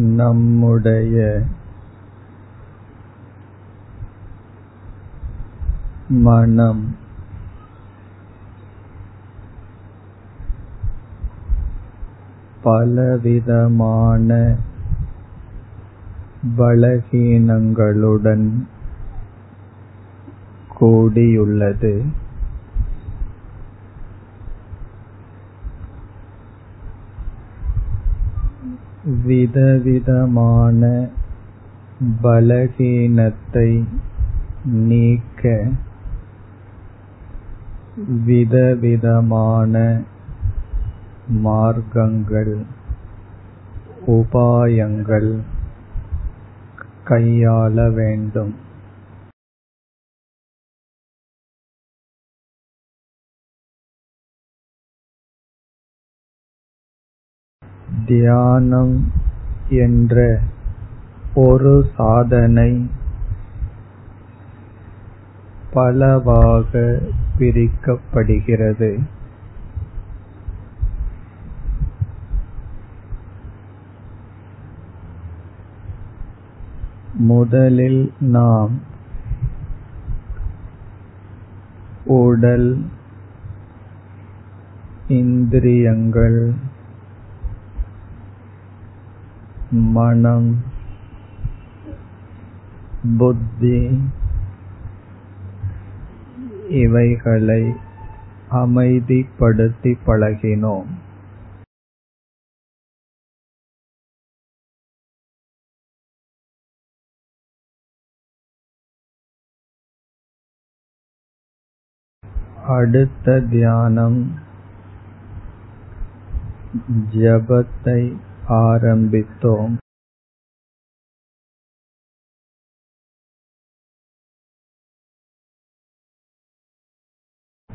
நம்முடைய மனம். பலவிதமான பலகீனங்களுடன் கூடியுள்ளது. விதவிதமான பலகீனத்தை நீக்க விதவிதமான மார்க்கங்கள் உபாயங்கள் கையாள வேண்டும். தியானம் என்ற ஒரு சாதனை பலவாக பிரிக்கப்படுகிறது. முதலில் நாம் உடல் இந்திரியங்கள் மனம் புத்தி இவைகளை அமைதிப்படுத்தி பழகினோம். அடுத்த தியானம் ஜபத்தை ஆரம்பித்தோம்.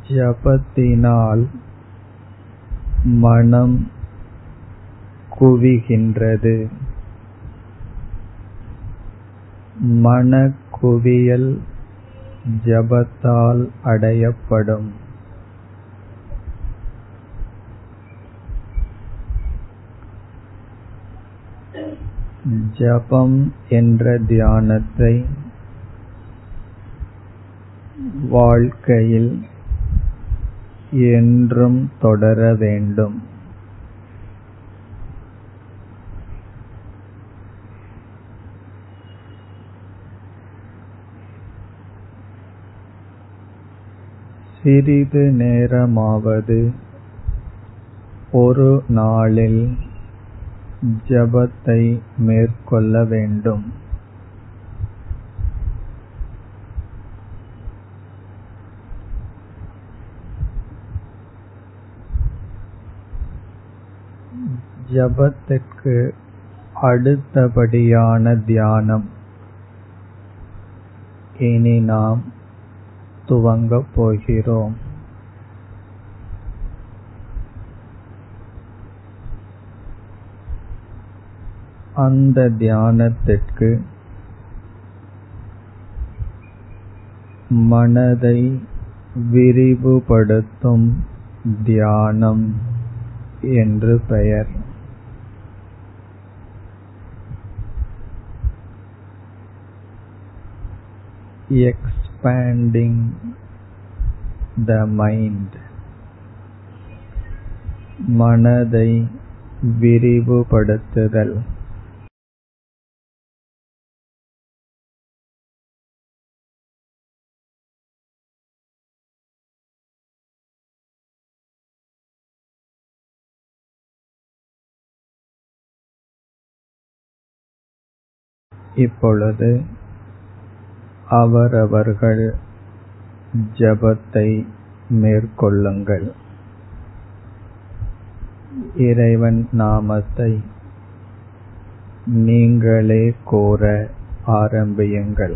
ஜபத்தினால் மனம் குவிகின்றது. மனக்குவியல் ஜபத்தால் அடையப்படும். ஜபம் என்ற தியானத்தை வாழ்க்கையில் என்றும் தொடர வேண்டும். சிறிது நேரமாவது ஒரு நாளில் ஜபத்தை மேற்கொள்ள வேண்டும். ஜபத்திற்கு அடுத்தபடியான தியானம். இனி நாம் துவங்கப் போகிறோம். அந்த தியானத்திற்கு மனதை விரிவுபடுத்தும் தியானம் என்று பெயர். எக்ஸ்பேண்டிங் த மைண்ட் மனதை விரிவுபடுத்துதல். இப்பொழுது அவரவர்கள் ஜபத்தை மேற்கொள்ளுங்கள். இறைவன் நாமத்தை நீங்களே கூற ஆரம்பியுங்கள்.